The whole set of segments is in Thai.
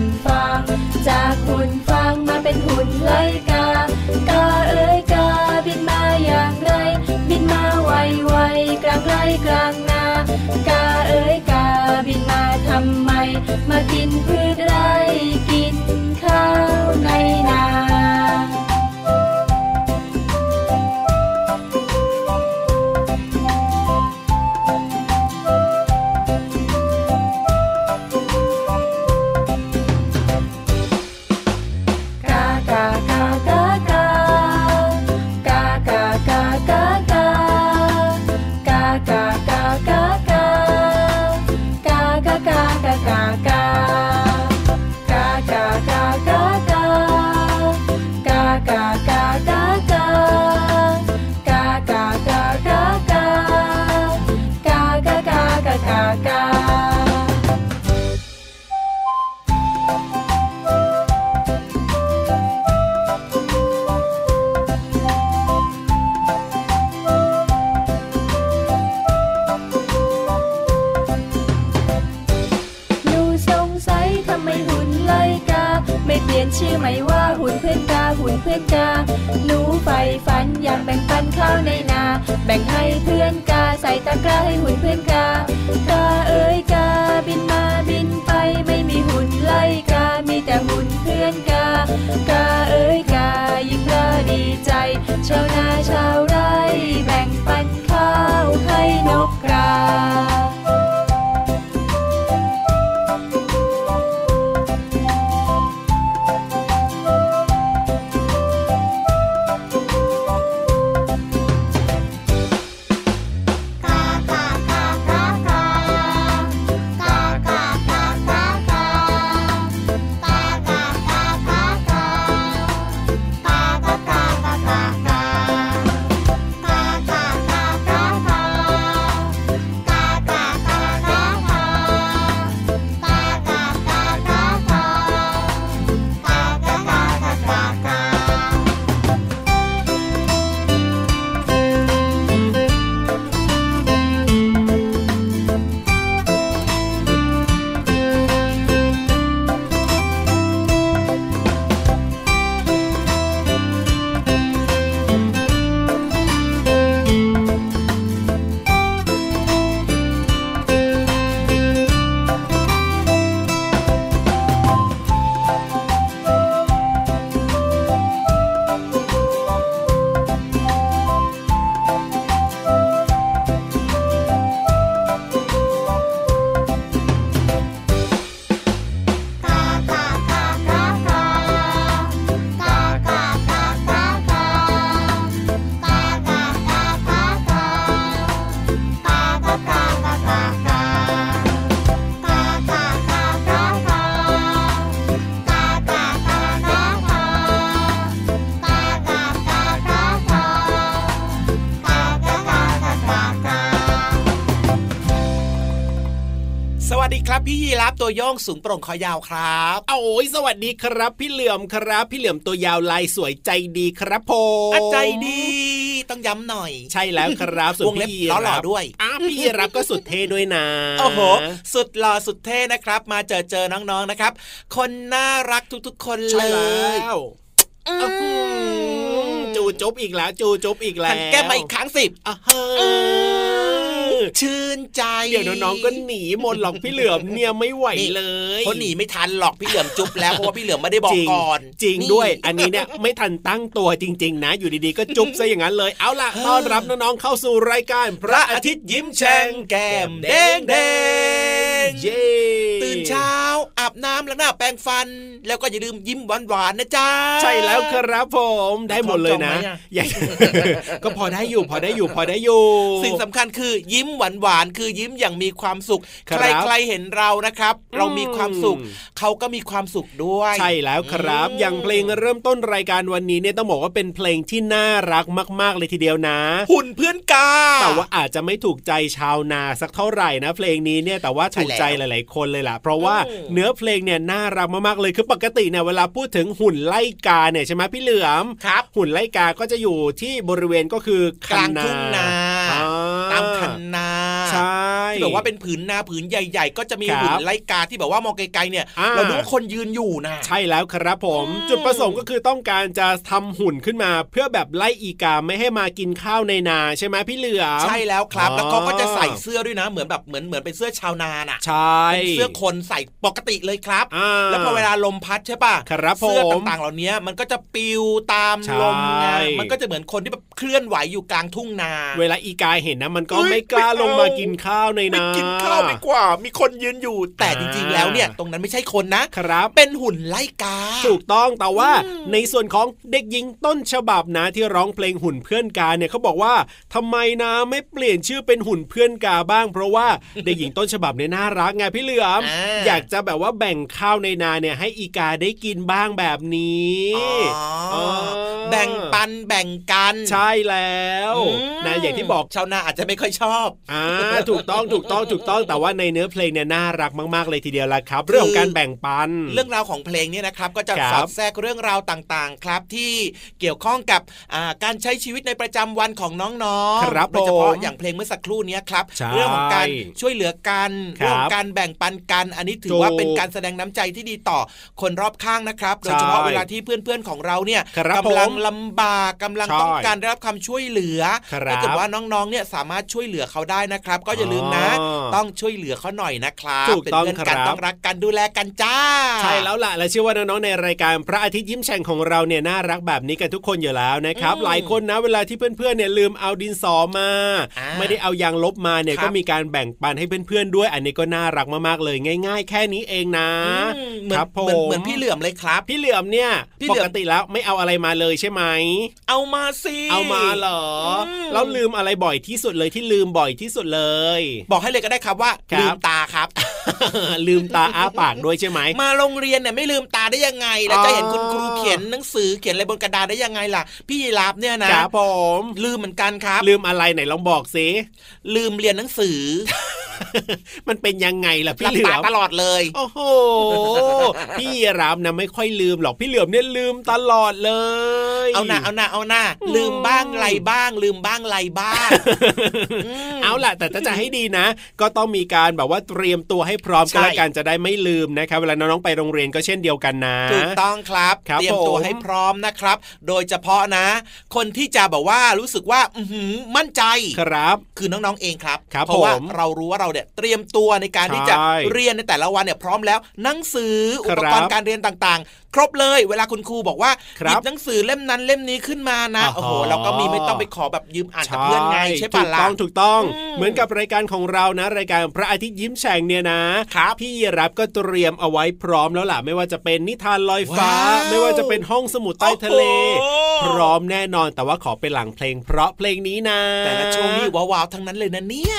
่นฟาง จากหุ่นฟางมาเป็นหุ่นไรกากาเอ้ยกาบินมาอย่างไร บินมาไวไวกลางไรกลางนากาเอ้ยกาบินมาทำไม มากินพืช ชื่อใหม่ว่าหุ่นเพื่อนกาหุ่นเพื่อนกาหนูใฝ่ฝันอยากแบ่งปันข้าวในนา แบ่งให้เพื่อนกาใส่ตะกร้าให้หุ่นเพื่อนกากาเอ้ยกาบินมาบินไปไม่มีหุ่นไล่กา มีแต่หุ่นเพื่อนกากาเอ้ยกายิ่งกาดีใจชาวนาชาวไร่แบ่งปันข้าวให้นกกา โยงสูงโปร่งคอยาวครับโอ้ยสวัสดีครับ พี่เหลื่อมครับ พี่เหลื่อมตัวยาวลายสวยใจดีครับผมอาใจดีต้องย้ำหน่อย ใช่แล้วครับส่วนวงเล็บพี่ยีล้อรับหล่อด้วยอ้าพี่ยีรับก็สุดเท่ด้วยนะโอ้โหสุดหล่อสุดเท่นะครับ มาเจอเจอน้องๆนะครับ คนน่ารักทุกๆ คนเลใช่แล้ยวอื้อหือจูจบอีกแล้ว จูจบอีกแล้วหันแก้มมาอีกครั้งสิบอะเฮ้ย ชื่นใจ เดี๋ยวน้องๆก็หนีหมดหรอกพี่เหลื่อมเนี่ยไม่ไหวเลยเขาหนีไม่ทันหรอกพี่เหลือมจุ๊บแล้วเพราะว่าพี่เหลือมไม่ได้บอกจริงก่อน จริงนี่ด้วย อันนี้เนี่ยไม่ทันตั้งตัวจริง ๆ นะ อยู่ดีๆก็จุ๊บซะอย่างนั้นเลย เอาล่ะต้อนรับน้องๆเข้าสู่รายการพพระระอาอาทิทิตตย์ย์ยิ้ยิ้มมแฉ่แฉ่งงแก้แก้มมแดแดงงแดแดงงเย้ตื่นเช้าอาบน้ำแล้วหน้าแปรงฟัน แล้วก็อย่าลืมยิ้มหวานๆนะจ๊ะใช่แล้วครับผมได้หมดเลยนะจองไหมอะอย่างก็พอได้อยู่พอได้อยู่พอได้อยู่ สิ่งสำคัญคือยิ้มหวานๆคือยิ้มอย่างมีความสุขครัใบครๆเห็นเรานะครับ เรามีความสุขอืมเขาก็มีความสุขด้วย ใช่แล้วครับอืมอย่างเพลงเริ่มต้นรายการวันนี้เนี่ยต้องบอกว่าเป็นเพลงที่น่ารักมาก ๆเลยทีเดียวนะ หุ่นเพื่อนกาแต่ว่าอาจจะไม่ถูกใจชาวนาสักเท่าไหร่นะ เพลงนี้เนี่ยแต่ว่าถูกใจใช่หแล้วลาย ๆ คนเลยล่ะ เพราะว่าอืมเนื้อเพลงเนี่ยน่ารักมากๆเลยคือปกติเนี่ยเวลาพูดถึงหุ่นไล่กาเนี่ยใช่ไหมพี่เหลือมครับหุ่นไล่กาก็จะอยู่ที่บริเวณก็คือกลางทุ่งนาอ่ ตามคันนา ที่แบบว่าเป็นผืนนาผืนใหญ่ ๆ ก็จะมีครับหุ่นไล่กาที่แบบว่ามองไกลๆเนี่ยอ่าเราดูว่าคนยืนอยู่นะ ใช่แล้วครับผมอืมจุดประสงค์ก็คือต้องการจะทำหุ่นขึ้นมา เพื่อแบบไล่อีกาไม่ให้มากินข้าวในนาใช่ไหมพี่เหลือมใช่แล้วครับอ๋อแล้วเขาก็จะใส่เสื้อด้วยนะ เหมือนแบบเหมือนเหมือนเป็นเสื้อชาวนาน่ะใช่เป็นเสื้อคนใส่ปกติเลยครับอ่าแล้วพอเวลาลมพัดใช่ป่ะครับเสื้อผมต่างๆเหล่านี้มันก็จะปลิวตามใช่ลมไงมันก็จะเหมือนคนที่แบบเคลื่อนไหวอยู่กลางทุ่งนา เวลาอีกาเห็นนะ มันก็เฮ้ยไม่กล้าไม่เอาลงมากินข้าวในไปนากินข้าวดีกว่า มีคนยืนอยู่ แต่อ่าจริงๆแล้วเนี่ย ตรงนั้นไม่ใช่คนนะครับ เป็นหุ่นไล่กา ถูกต้องแต่ว่าอืมในส่วนของเด็กหญิงต้นฉบับนะที่ร้องเพลงหุ่นเพื่อนกาเนี่ยเขาบอกว่าทำไมนะไม่เปลี่ยนชื่อเป็นหุ่นเพื่อนกาบ้าง เพราะว่าเด็กหญิงต้นฉบับเนี่ยน่ารักไงพี่เหลือมอ่าอยากจะแบบว่าแบ่งข้าวในนาเนี่ยให้อีกาได้กินบ้างแบบนี้อ๋อเออแบ่งปันแบ่งกัน ใช่แล้วอืมนะอย่างที่บอกชาวนาอาจจะไม่ค่อยชอบอ่าถูกต้องถูกต้องถูกต้องแต่ว่าในเนื้อเพลงเนี่ยน่ารักมาก ๆ เลยทีเดียวละครับ เรื่องของการแบ่งปัน เรื่องราวของเพลงเนี่ยนะครับก็จะครับสอดแทรกเรื่องราวต่างๆ ครับที่เกี่ยวข้องกับอ่าการใช้ชีวิตในประจำวันของน้องๆครับโดยเฉพาะผมอย่างเพลงเมื่อสักครู่เนี้ยครับใช่เรื่องของการช่วยเหลือกันครับเรื่องของการแบ่งปันกัน อันนี้ถือถูกว่าเป็นการแสดงน้ำใจที่ดีต่อคนรอบข้างนะครับโดยเฉพาะใช่เวลาที่เพื่อนๆของเราเนี่ยครับกำลังผมลำบากกำลังใช่ต้องการได้รับคำช่วยเหลือครับถ้าเกิดว่าน้องๆเนี่ยสามารถช่วยเหลือเขาได้นะครับ ก็อย่าลืมนะอ๋อต้องช่วยเหลือเขาหน่อยนะครับถูกเป็นต้องเพื่อนกันครับต้องรักกันดูแลกันจ้า ใช่แล้วล่ะและเชื่อว่าน้องๆในรายการพระอาทิตย์ยิ้มแฉ่งของเราเนี่ยน่ารักแบบนี้กันทุกคนอยู่แล้วนะครับอืมหลายคนนะเวลาที่เพื่อนๆเนี่ยลืมเอาดินสอมาอ่าไม่ได้เอายางลบมาเนี่ยครับก็มีการแบ่งปันให้เพื่อนๆด้วย อันนี้ก็น่ารักมากๆเลยง่าย ๆ แค่นี้เองนะอืมเหมือนครับผเหมือนมเหมือนพี่เหลือมเลยครับ พี่เหลือมเนี่ยพี่เหปลือมกติแล้วไม่เอาอะไรมาเลยใช่ไหมเอามาสิเอามาเหรออมแล้วลืมอะไรบ่อยที่สุดเลยที่ลืมบ่อยที่สุดเลยบอกให้เลยก็ได้ครับว่าครับลืมตาครับ ลืมตาอ้าปากด้วยใช่ไหมมาโรงเรียนเนี่ยไม่ลืมตาได้ยังไง แล้วอ๋อจะเห็นคุณครูเขียนหนังสือเขียนอะไรบนกระดาษได้ยังไงล่ะ พี่ยีราฟเนี่ยนะครับผมลืมเหมือนกันครับ ลืมอะไรไหนลองบอกสิลืมเรียนหนังสือ มันเป็นยังไงล่ะหพี่ลับเหลืตาอมตลอดเลย โอ้โหพี่รามนะไม่ค่อยลืมหรอกพี่เหลือมเนี่ยลืมตลอดเลย เอาหน้าเอาหน้าเอาหน้าลืมบ้างไรบ้าง ลืมบ้างไรบ้างมเอาล่ะ แต่ถ้าจะให้ดีนะ ก็ต้องมีการแบบว่าเตรียมตัวให้พร้อมใช่กันละกันจะได้ไม่ลืมนะครับเวลาน้องๆไปโรงเรียนก็เช่นเดียวกันนะถูกต้องครับครับเตรียมตัวผมให้พร้อมนะครับ โดยเฉพาะนะ คนที่จะแบบว่ารู้สึกว่าอื้อหือมั่นใจครับ คือน้องๆเองครับครับเพราะว่าผมเรารู้ว่าเราเนี่ยเตรียมตัวในการที่จะใช่เรียนในแต่ละวันเนี่ยพร้อมแล้ว หนังสืออุปกรครัณ์บการเรียนต่างๆ ครบเลย เวลาคุณครูบอกว่าครัหบยิบหนังสือเล่มนั้นเล่มนี้ขึ้นมานะอ๋อโอ้โหเราก็มีไม่ต้องไปขอแบบยืมอ่านกับเพื่อนไงใช่ปะถูกล่ะต้องถูกต้องอืมเหมือนกับรายการของเรานะ รายการพระอาทิตย์ยิ้มแฉ่งเนี่ยนะครับพี่รับก็เตรียมเอาไว้พร้อมแล้วล่ะไม่ว่าจะเป็นนิทานลอยฟ้าว้าวไม่ว่าจะเป็นห้องสมุดใต้ทะเลโอ้โหพร้อมแน่นอนแต่ว่าขอเป็นหลังเพลงเพราะเพลงนี้นะ แต่ละช่วงนี้ว้าวๆทั้งนั้นเลยนะเนี่ย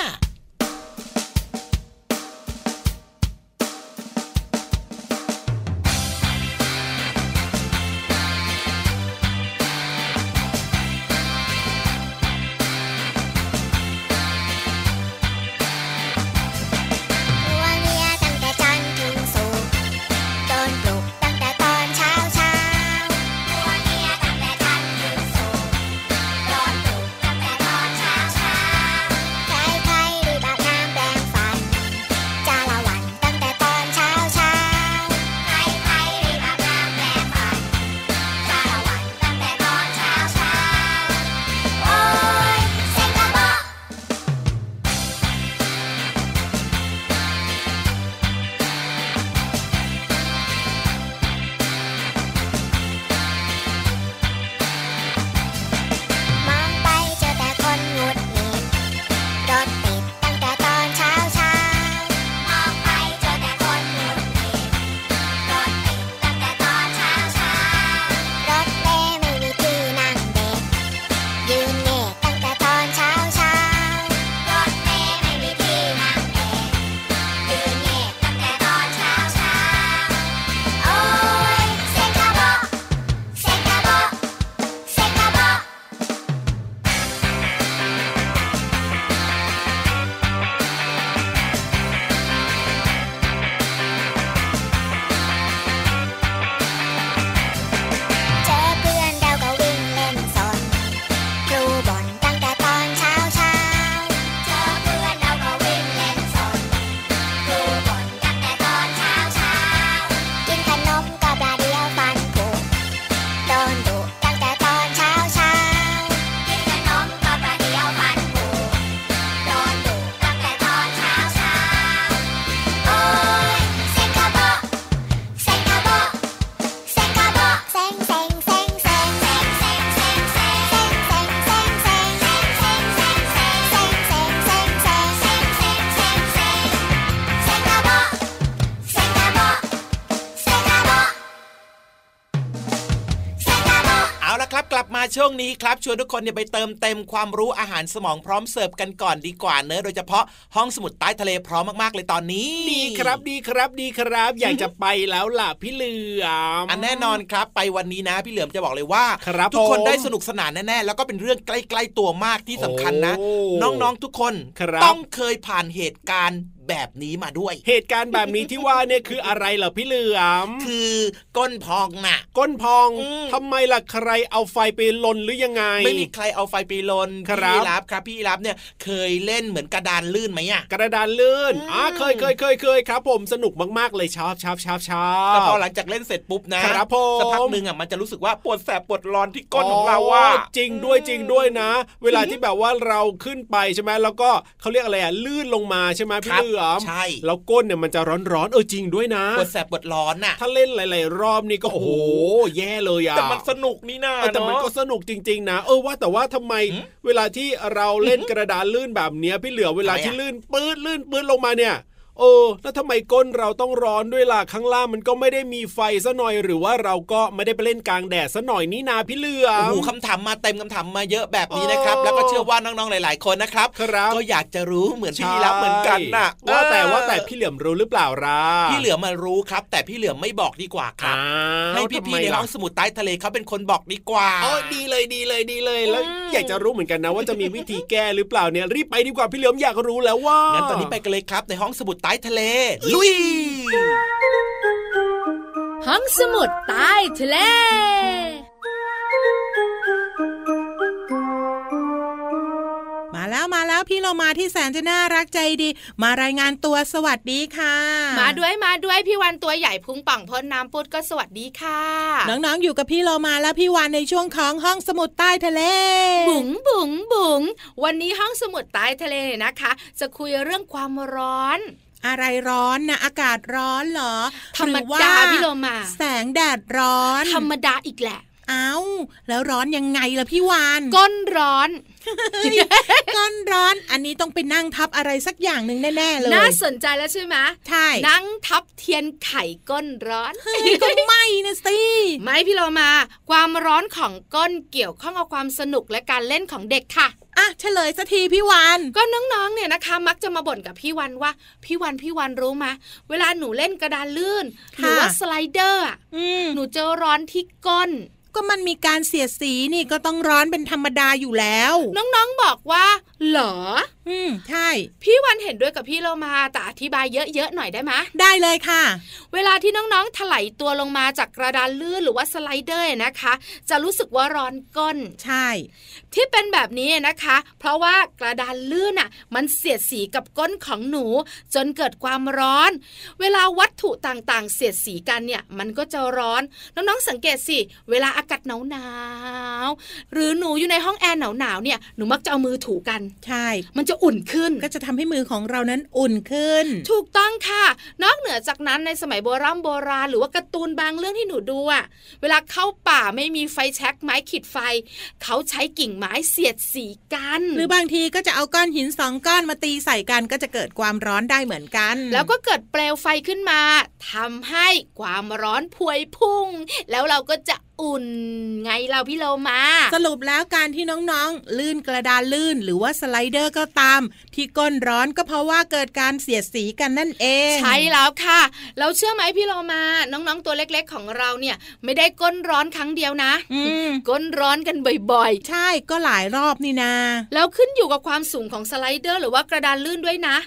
muchachos. นี้ครับชวนทุกคนเนี่ยไปเติมเต็มความรู้อาหารสมองพร้อมเสิร์ฟกันก่อนดีกว่าเนอะโดยเฉพาะห้องสมุดใต้ทะเลพร้อมมากๆเลยตอนนี้ ดีครับดีครับดีครับ อยากจะไปแล้วล่ะพี่เหลือมอันแน่นอนครับไปวันนี้นะ พี่เหลือมจะบอกเลยว่าครับทุกคนผมได้สนุกสนานแน่ๆแล้วก็เป็นเรื่องใกล้ๆตัวมากที่สำคัญนะโอ้น้องๆทุกคนครับต้องเคยผ่านเหตุการณ์แบบนี้มาด้วย เหตุการณ์แบบนี้ที่ว่าเนี่ยคืออะไรเหรอพี่เหลือมคือก้นพองน่ะ ก้นพองอืมทำไมล่ะใครเอาไฟไปลนหรือยังไง ไม่มีใครเอาไฟไปลนครับพี่รับครับพี่รับเนี่ยเคยเล่นเหมือนกระดานลื่นไหมอะกระดานลื่นอืมอ่าเคยเคยเคยเคยครับ ผมสนุกมากๆเลยชอบชอบชอบชอบแต่พอหลังจากเล่นเสร็จปุ๊บนะครับผมสักพักหนึ่งอะมันจะรู้สึกว่าปวดแสบปวดร้อนที่ก้นของเราว่าจริงด้วยจริงด้วยนะ เวลาที่แบบว่าเราขึ้นไปใช่ไหมแล้วก็เขาเรียกอะไรอะลื่นลงมาใช่ไหมพี่ครับเหลือมใช่แล้วก้นเนี่ยมันจะร้อนๆเออจริงด้วยนะปวดแสบปวดร้อนน่ะถ้าเล่นหลาย ๆ รอบนี่ก็โอ้โหแย่เลยอะแต่มันสนุกนี่นาเออแต่มันก็เอะสนุกจริง ๆ นะ เออว่าแต่ว่าทำไมหืมเวลาที่เราเล่นกระดานลื่นแบบเนี้ยพี่เหลือเวลาทำไมอะที่ลื่นปื้ดลื่นปื้ดลงมาเนี่ย เออ แล้วทำไมก้นเราต้องร้อนด้วยล่ะข้างล่างมันก็ไม่ได้มีไฟซะหน่อยหรือว่าเราก็ไม่ได้ไปเล่นกลางแดดซะหน่อยนี่นาพี่เหลือโอ้มโหคำถามมาเต็มคำถามมาเยอะแบบนี้นะครับโอ้แล้วก็เชื่อว่าน้องๆหลาย ๆ คนนะครับครับก็อยากจะรู้เหมือนพี่รับเหมือนกันน่ะใช่ว่าแต่เออว่าแต่พี่เหลือมรู้หรือเปล่าล่ะพี่เหลือมารู้ครับ แต่พี่เหลือไม่บอกดีกว่าครับอ้าวให้พี่ทำไมๆในล่ะห้องสมุดใต้ทะเลเขาเป็นคนบอกดีกว่าโอ้ยดีเลยดีเลยดีเลย แล้วอืมอยากจะรู้เหมือนกันนะว่าจะมีวิธีแก้หรือเปล่าเนี่ยรีบไปดีกว่าพี่เหลือมอยากรู้แล้วว่างั้งั้นตอนนี้ไปกันเลยครับในห้องสมุดใต้ทะเล ลุย ห้องสมุดใต้ทะเลมาแล้วมาแล้วพี่เรามาที่แสนจะน่ารักใจดี มารายงานตัวสวัสดีค่ะ มาด้วยมาด้วยพี่วันตัวใหญ่พุงป่องพ่นน้ำปุดก็สวัสดีค่ะ น้องๆอยู่กับพี่เรามาและพี่วานในช่วงของห้องสมุดใต้ทะเล บุ๋งบุ๋งบุ๋งวันนี้ห้องสมุดใต้ทะเลเนี่ยนะคะ จะคุยเรื่องความร้อน อะไรร้อนนะอากาศร้อนเหรอธรรมหอว่ดาพี่โลมาแสงแดดร้อน ธรรมดาอีกแหละเอ้าแล้วร้อนยังไงล่ะพี่วานก้นร้อนก้อนร้อนอันนี้ต้องไปนั่งทับอะไรสักอย่างหนึ่งแน่ๆเลยน่าสนใจแล้วใช่ไหมใช่นั่งทับเทียนไข่ก้นร้อนก็ไม่นะสิไม่พี่โลมา ความร้อนของก้นเกี่ยวข้องกับความสนุกและการเล่นของเด็กค่ะ อะเฉลยสักทีพี่วานก็น้องๆเนี่ยนะคะ มักจะมาบ่นกับพี่วันว่า พี่วันพี่วันรู้มาเวลาหนูเล่นกระดานลื่นหรือว่าสไลเดอร์อะอืมหนูเจอร้อนที่ก้นก็มันมีการเสียดสีนี่ก็ต้องร้อนเป็นธรรมดาอยู่แล้ว น้องๆบอกว่า เหรออืมใช่ พี่วันเห็นด้วยกับพี่เรามาแต่อธิบายเยอะๆหน่อยได้ไหมได้เลยค่ะ เวลาที่น้องๆถลายตัวลงมาจากกระดานลื่นหรือว่าสไลเดอร์นะคะ จะรู้สึกว่าร้อนก้นใช่ ที่เป็นแบบนี้นะคะ เพราะว่ากระดานลื่นอะ มันเสียดสีกับก้นของหนู จนเกิดความร้อน เวลาวัตถุต่างๆ เสียดสีกันเนี่ย มันก็จะร้อน น้องๆสังเกตสิเวลาอากาศหนาวๆหรือหนูอยู่ในห้องแอร์หนาวๆเนี่ยหนูมักจะเอามือถูกันใช่ มันจะอุ่นขึ้น ก็จะทำให้มือของเรานั้นอุ่นขึ้น ถูกต้องค่ะ นอกเหนือจากนั้นในสมัยโบราณโบราณหรือว่าการ์ตูนบางเรื่องที่หนูดูอะเวลาเข้าป่าไม่มีไฟแช็กไม้ขีดไฟ เขาใช้กิ่งไม้เสียดสีกัน หรือบางทีก็จะเอาก้อนหินสองก้อนมาตีใส่กันก็จะเกิดความร้อนได้เหมือนกัน แล้วก็เกิดเปลวไฟขึ้นมาทำให้ความร้อนพวยพุ่ง แล้วเราก็จะ อุ่น ไงเราพี่โลมา สรุปแล้วการที่น้องๆ ลื่นกระดานลื่นหรือว่าสไลเดอร์ก็ตาม ที่ก้นร้อนก็เพราะว่าเกิดการเสียดสีกันนั่นเอง ใช่แล้วค่ะ เราเชื่อไหมพี่โลมา น้องๆตัวเล็กๆของเราเนี่ย ไม่ได้ก้นร้อนครั้งเดียวนะอืมก้นร้อนกันบ่อยใช่ก็หลายรอบนี่นาๆแล้วขึ้นอยู่กับความสูงของสไลเดอร์ หรือว่ากระดานลื่นด้วยนะ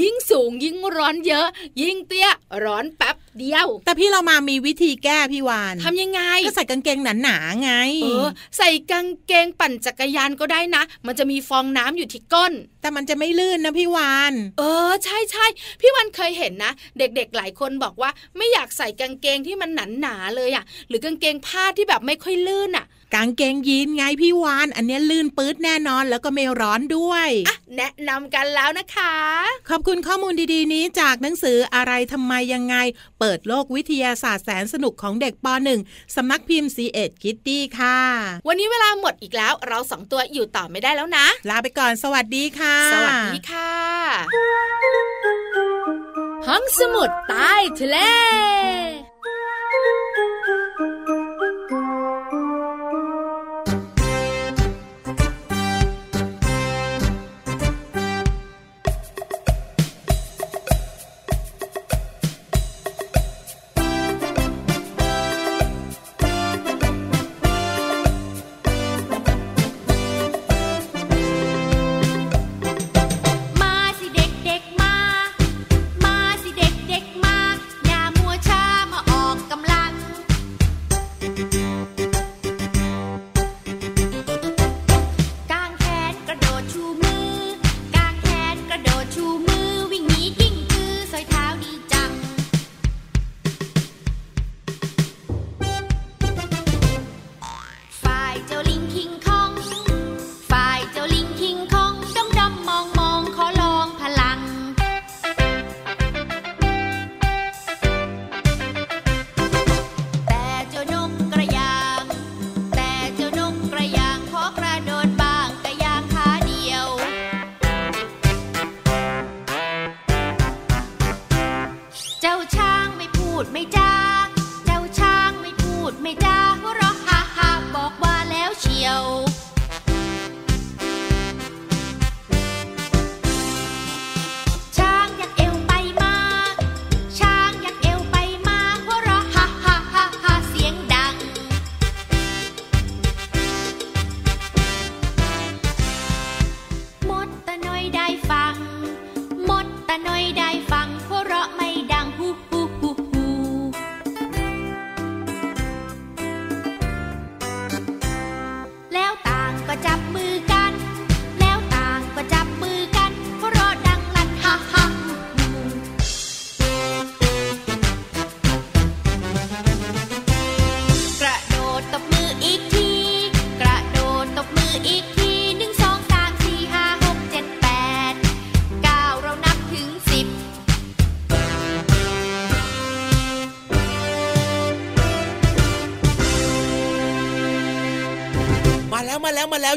ยิ่งสูงยิ่งร้อนเยอะ ยิ่งเตี้ยร้อนแป๊บเดียว แต่พี่เรามามีวิธีแก้พี่วานทำยังไงก็ใส่กางเกงหนาๆไง เออ ใส่กางเกงปั่นจักรยานก็ได้นะ มันจะมีฟองน้ำอยู่ที่ก้น แต่มันจะไม่ลื่นนะพี่วานเออใช่ใช่พี่วันเคยเห็นนะ เด็กๆหลายคนบอกว่าไม่อยากใส่กางเกงที่มันหนาหนาๆเลยอะ่ะ หรือกางเกงผ้าที่แบบไม่ค่อยลื่นอะ่ะกางเกงยีนไงพี่วาน อันเนี้ยลื่นปื๊ดแน่นอนแล้วก็ไม่ร้อนด้วยอะแนะนำกันแล้วนะคะ ขอบคุณข้อมูลดีๆ นี้จากหนังสืออะไรทำไมยังไง เปิดโลกวิทยาศาสตร์แสนสนุกของเด็กป .1 สำนักพิมพ์ c ีเอ็ดคิตตี้ค่ะ วันนี้เวลาหมดอีกแล้ว เราสองตัวอยู่ต่อไม่ได้แล้วนะ ลาไปก่อนสวัสดีค่ะสวัสดีค่ะ ห้องสมุดใต้ทะเล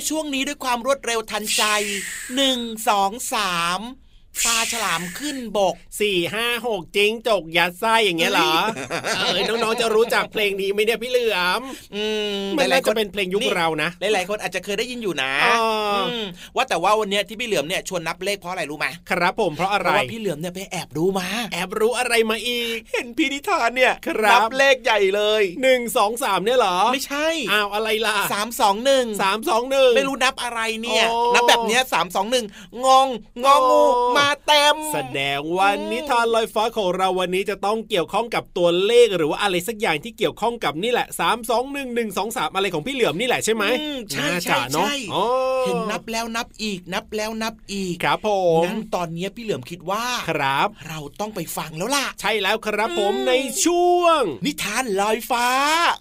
ช่วงนี้ด้วยความรวดเร็วทันใจหนึ่งสองสาม ปลาฉลามขึ้นบกสี่ห้าหกจิงจกยัดไส้อย่างเงี้ยเหรอเออน้องๆจะรู้จักเพลงนี้ไหมเนี่ยพี่เหลือมอืมมันหลาน่ายๆคจะเป็นเพลงยุคเรานะหลายๆคนอาจจะเคยได้ยินอยู่นะอ๋ออืมว่าแต่ว่าวันเนี้ยที่พี่เหลือมเนี่ยชวนนับเลขเพราะอะไรรู้ไหมครับผมเพราะอะเพไรราะว่าพี่เหลือมเนี่ยไปแอบรู้มา แอบรู้อะไรมาอีก เห็นพี่นิทานเนี่ยครับนับเลขใหญ่เลยหนึ่งสองสามเนี่ยเหรอไม่ใช่อ้าวอะไรล่ะสามสองหนึ่งสามสองหนึ่งไม่รู้นับอะไรเนี่ยโอ้นับแบบเนี้ยสามสองหนึ่งงงงองูโอ้มาเต็ม แสดงว่านิทานลอยฟ้าของเราวันนี้จะต้องเกี่ยวข้องกับตัวเลขหรือว่าอะไรสักอย่างที่เกี่ยวข้องกับนี่แหละสามสองหนึ่งหนึ่งสองสามอะไรของพี่เหลือมนี่แหละใช่ไหมอืมใช่น่าใช่จะเนาะใช่อ๋อเห็นนับแล้วนับอีกนับแล้วนับอีกครับผมงั้นตอนเนี้ยพี่เหลือมคิดว่าครับ เราต้องไปฟังแล้วล่ะ ใช่แล้วครับผมในช่วง นิทานลอยฟ้า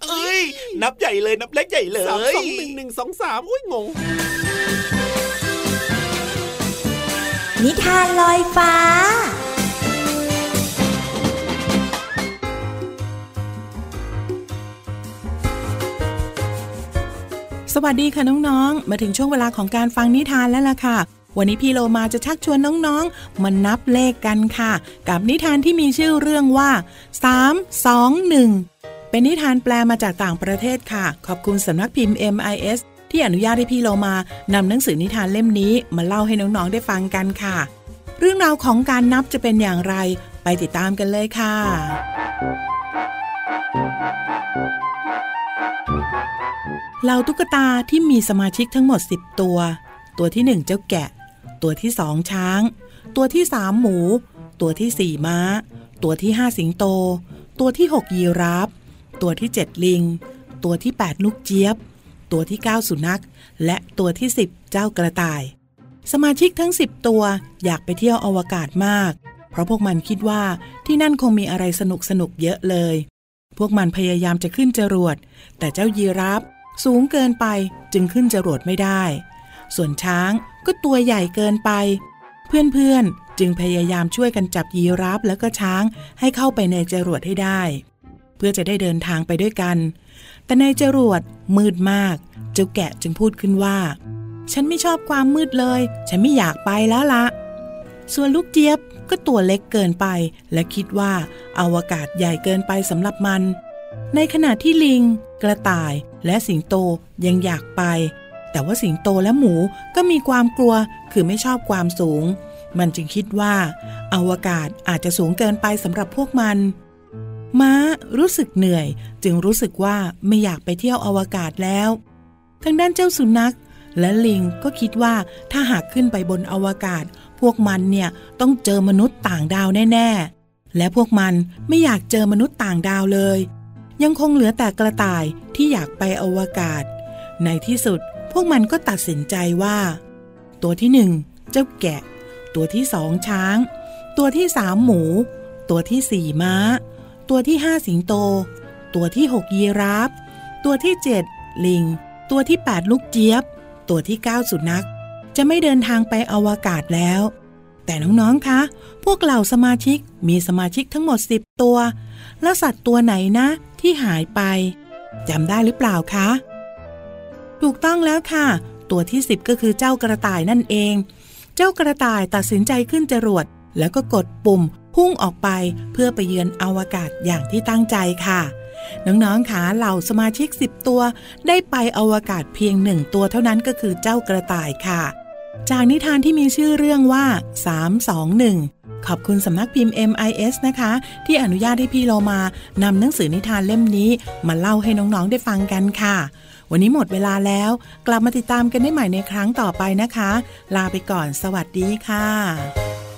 เอ้ย นับใหญ่เลยนับเล็กใหญ่เลยสามสองหนึ่งหนึ่งสองสามอุ้ยงง นิทานลอยฟ้า สวัสดีค่ะน้องๆ มาถึงช่วงเวลาของการฟังนิทานแล้วล่ะค่ะ วันนี้พี่โลมาจะชักชวนน้องๆ มานับเลขกันค่ะ กับนิทานที่มีชื่อเรื่องว่า 3 2 1 เป็นนิทานแปลมาจากต่างประเทศค่ะ ขอบคุณสำนักพิมพ์ MIS ที่อนุญาตให้พี่โลมานำหนังสือนิทานเล่มนี้มาเล่าให้น้องๆได้ฟังกันค่ะ เรื่องราวของการนับจะเป็นอย่างไร ไปติดตามกันเลยค่ะ เหล่าตุ๊กตาที่มีสมาชิกทั้งหมด 10 ตัว ตัวที่ 1 เจ้าแกะ ตัวที่2ช้าง ตัวที่3หมู ตัวที่4ม้า ตัวที่5สิงโต ตัวที่6ยีราฟตัวที่7ลิง ตัวที่8ลูกเจี๊ยบ ตัวที่ 9 สุนัข และตัวที่ 10 เจ้ากระต่าย สมาชิกทั้ง 10 ตัวอยากไปเที่ยวอวกาศมาก เพราะพวกมันคิดว่าที่นั่นคงมีอะไรสนุกสนุกเยอะเลย พวกมันพยายามจะขึ้นจรวด แต่เจ้ายีราฟสูงเกินไปจึงขึ้นจรวดไม่ได้ ส่วนช้างก็ตัวใหญ่เกินไป เพื่อนๆจึงพยายามช่วยกันจับยีราฟแล้วก็ช้างให้เข้าไปในจรวดให้ได้ เพื่อจะได้เดินทางไปด้วยกัน แต่ในจรวดมืดมากเจ้าแกะจึงพูดขึ้นว่า ฉันไม่ชอบความมืดเลย ฉันไม่อยากไปแล้วละส่วนลูกเจี๊ยบก็ตัวเล็กเกินไป และคิดว่าอาวกาศใหญ่เกินไปสำหรับมัน ในขณะที่ลิง กระต่ายและสิงโตยังอยากไป แต่ว่าสิงโตและหมูก็มีความกลัวคือไม่ชอบความสูง มันจึงคิดว่าอาวกาศอาจจะสูงเกินไปสำหรับพวกมัน ม้ารู้สึกเหนื่อย จึงรู้สึกว่าไม่อยากไปเที่ยวอวกาศแล้วทางด้านเจ้าสุนัข และลิงก็คิดว่าถ้าหากขึ้นไปบนอวกาศ พวกมันเนี่ยต้องเจอมนุษย์ต่างดาวแน่ ๆ และพวกมันไม่อยากเจอมนุษย์ต่างดาวเลย ยังคงเหลือแต่กระต่ายที่อยากไปอวกาศ ในที่สุดพวกมันก็ตัดสินใจว่า ตัวที่หนึ่งเจ้าแกะ ตัวที่สองช้าง ตัวที่สามหมู ตัวที่สี่ม้า ตัวที่ห้าสิงโต ตัวที่หกยีราฟ ตัวที่เจ็ดลิง ตัวที่แปดลูกเจี๊ยบ ตัวที่เก้าสุนัข จะไม่เดินทางไปอวกาศแล้ว แต่น้อง ๆ คะ พวกเหล่าสมาชิกมีสมาชิกทั้งหมด 10 ตัว แล้วสัตว์ตัวไหนนะ ที่หายไปจำได้หรือเปล่าคะ ถูกต้องแล้วค่ะ ตัวที่ 10 ก็คือเจ้ากระต่ายนั่นเอง เจ้ากระต่ายตัดสินใจขึ้นจรวดแล้วก็กดปุ่ม พุ่งออกไปเพื่อไปเยือนอวกาศอย่างที่ตั้งใจค่ะน้องๆคะเหล่าสมาชิก 10 ตัว ได้ไปอวกาศเพียงหนึ่งตัวเท่านั้นก็คือเจ้ากระต่ายค่ะ จากนิทานที่มีชื่อเรื่องว่า 321 ขอบคุณสำนักพิมพ์ MIS นะคะ ที่อนุญาตให้พี่โลมานำหนังสือนิทานเล่มนี้มาเล่าให้น้องๆได้ฟังกันค่ะ วันนี้หมดเวลาแล้ว กลับมาติดตามกันได้ใหม่ในครั้งต่อไปนะคะ ลาไปก่อน สวัสดีค่ะ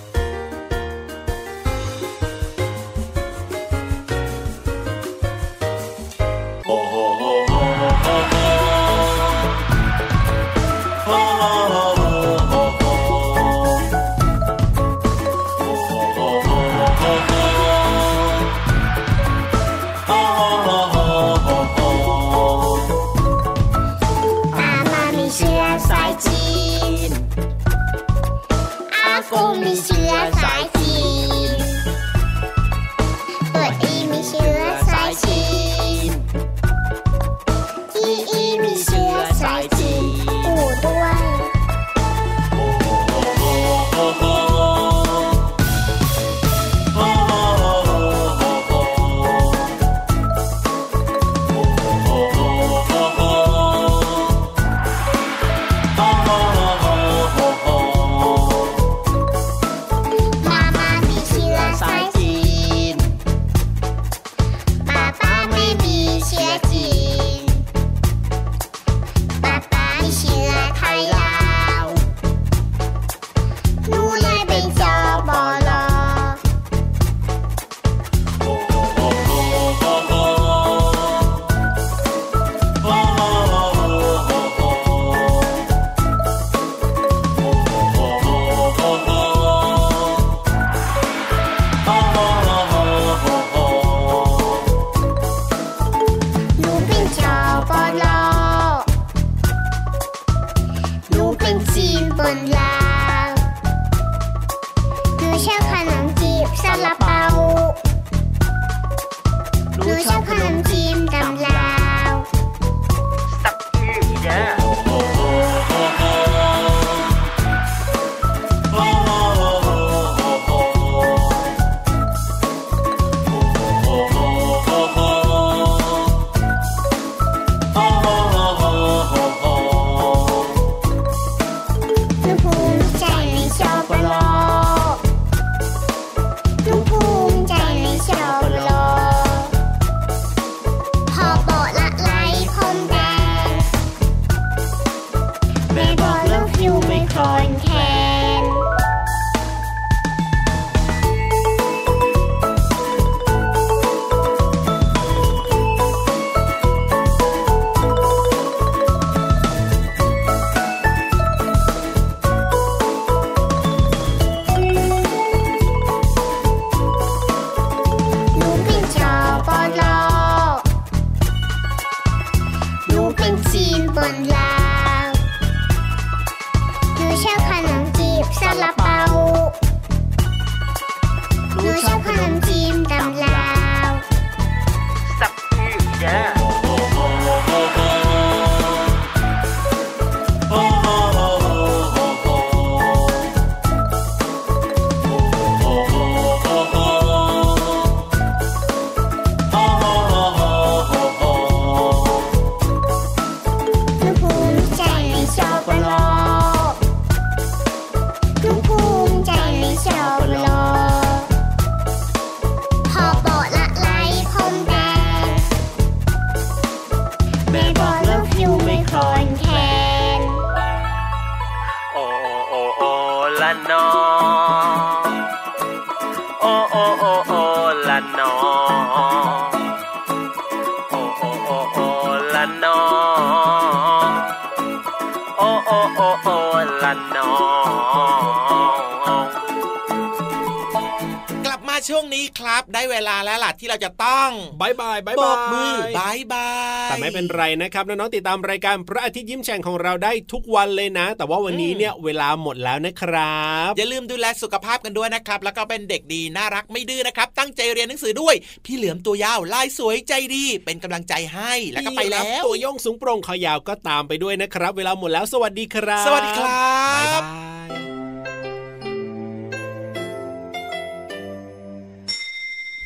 ละ ได้เวลาแล้วล่ะที่เราจะต้องบายบายบายโบบากมือยบายบายแต่ไม่เป็นไรนะครับน้องๆติดตามรายการพระอาทิตย์ยิ้มแฉ่งของเราได้ทุกวันเลยนะ แต่ว่าวันนี้เนี่ยเวลาหมดแล้วนะครับ อย่าลืมดูแลสุขภาพกันด้วยนะครับ แล้วก็เป็นเด็กดีน่ารักไม่ดื้อนะครับ ตั้งใจเรียนหนังสือด้วย พี่เหลือมตัวยาวลายสวยใจดี เป็นกำลังใจให้แล้วก็ไปแล้พี่รับวตัวโยงสูงโปร่งคอยาวก็ตามไปด้วยนะครับ เวลาหมดแล้วสวัสดีครับ สวัสดีครับ